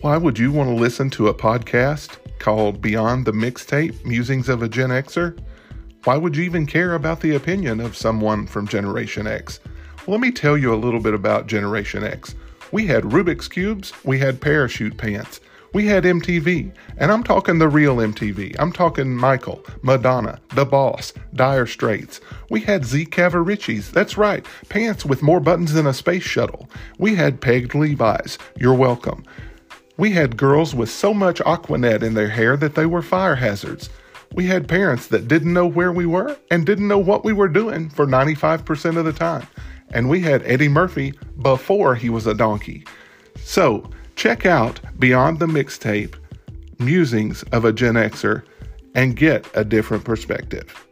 Why would you want to listen to a podcast called Beyond the Mixtape Musings of a Gen Xer? Why would you even care about the opinion of someone from Generation X? Well, let me tell you a little bit about Generation X. We had Rubik's Cubes, we had parachute pants, we had MTV, and I'm talking the real MTV. I'm talking Michael, Madonna, The Boss, Dire Straits. We had Z Cavariccis, that's right, pants with more buttons than a space shuttle. We had pegged Levi's, you're welcome. We had girls with so much Aquanet in their hair that they were fire hazards. We had parents that didn't know where we were and didn't know what we were doing for 95% of the time. And we had Eddie Murphy before he was a donkey. So, check out Beyond the Mixtape Musings of a Gen Xer and get a different perspective.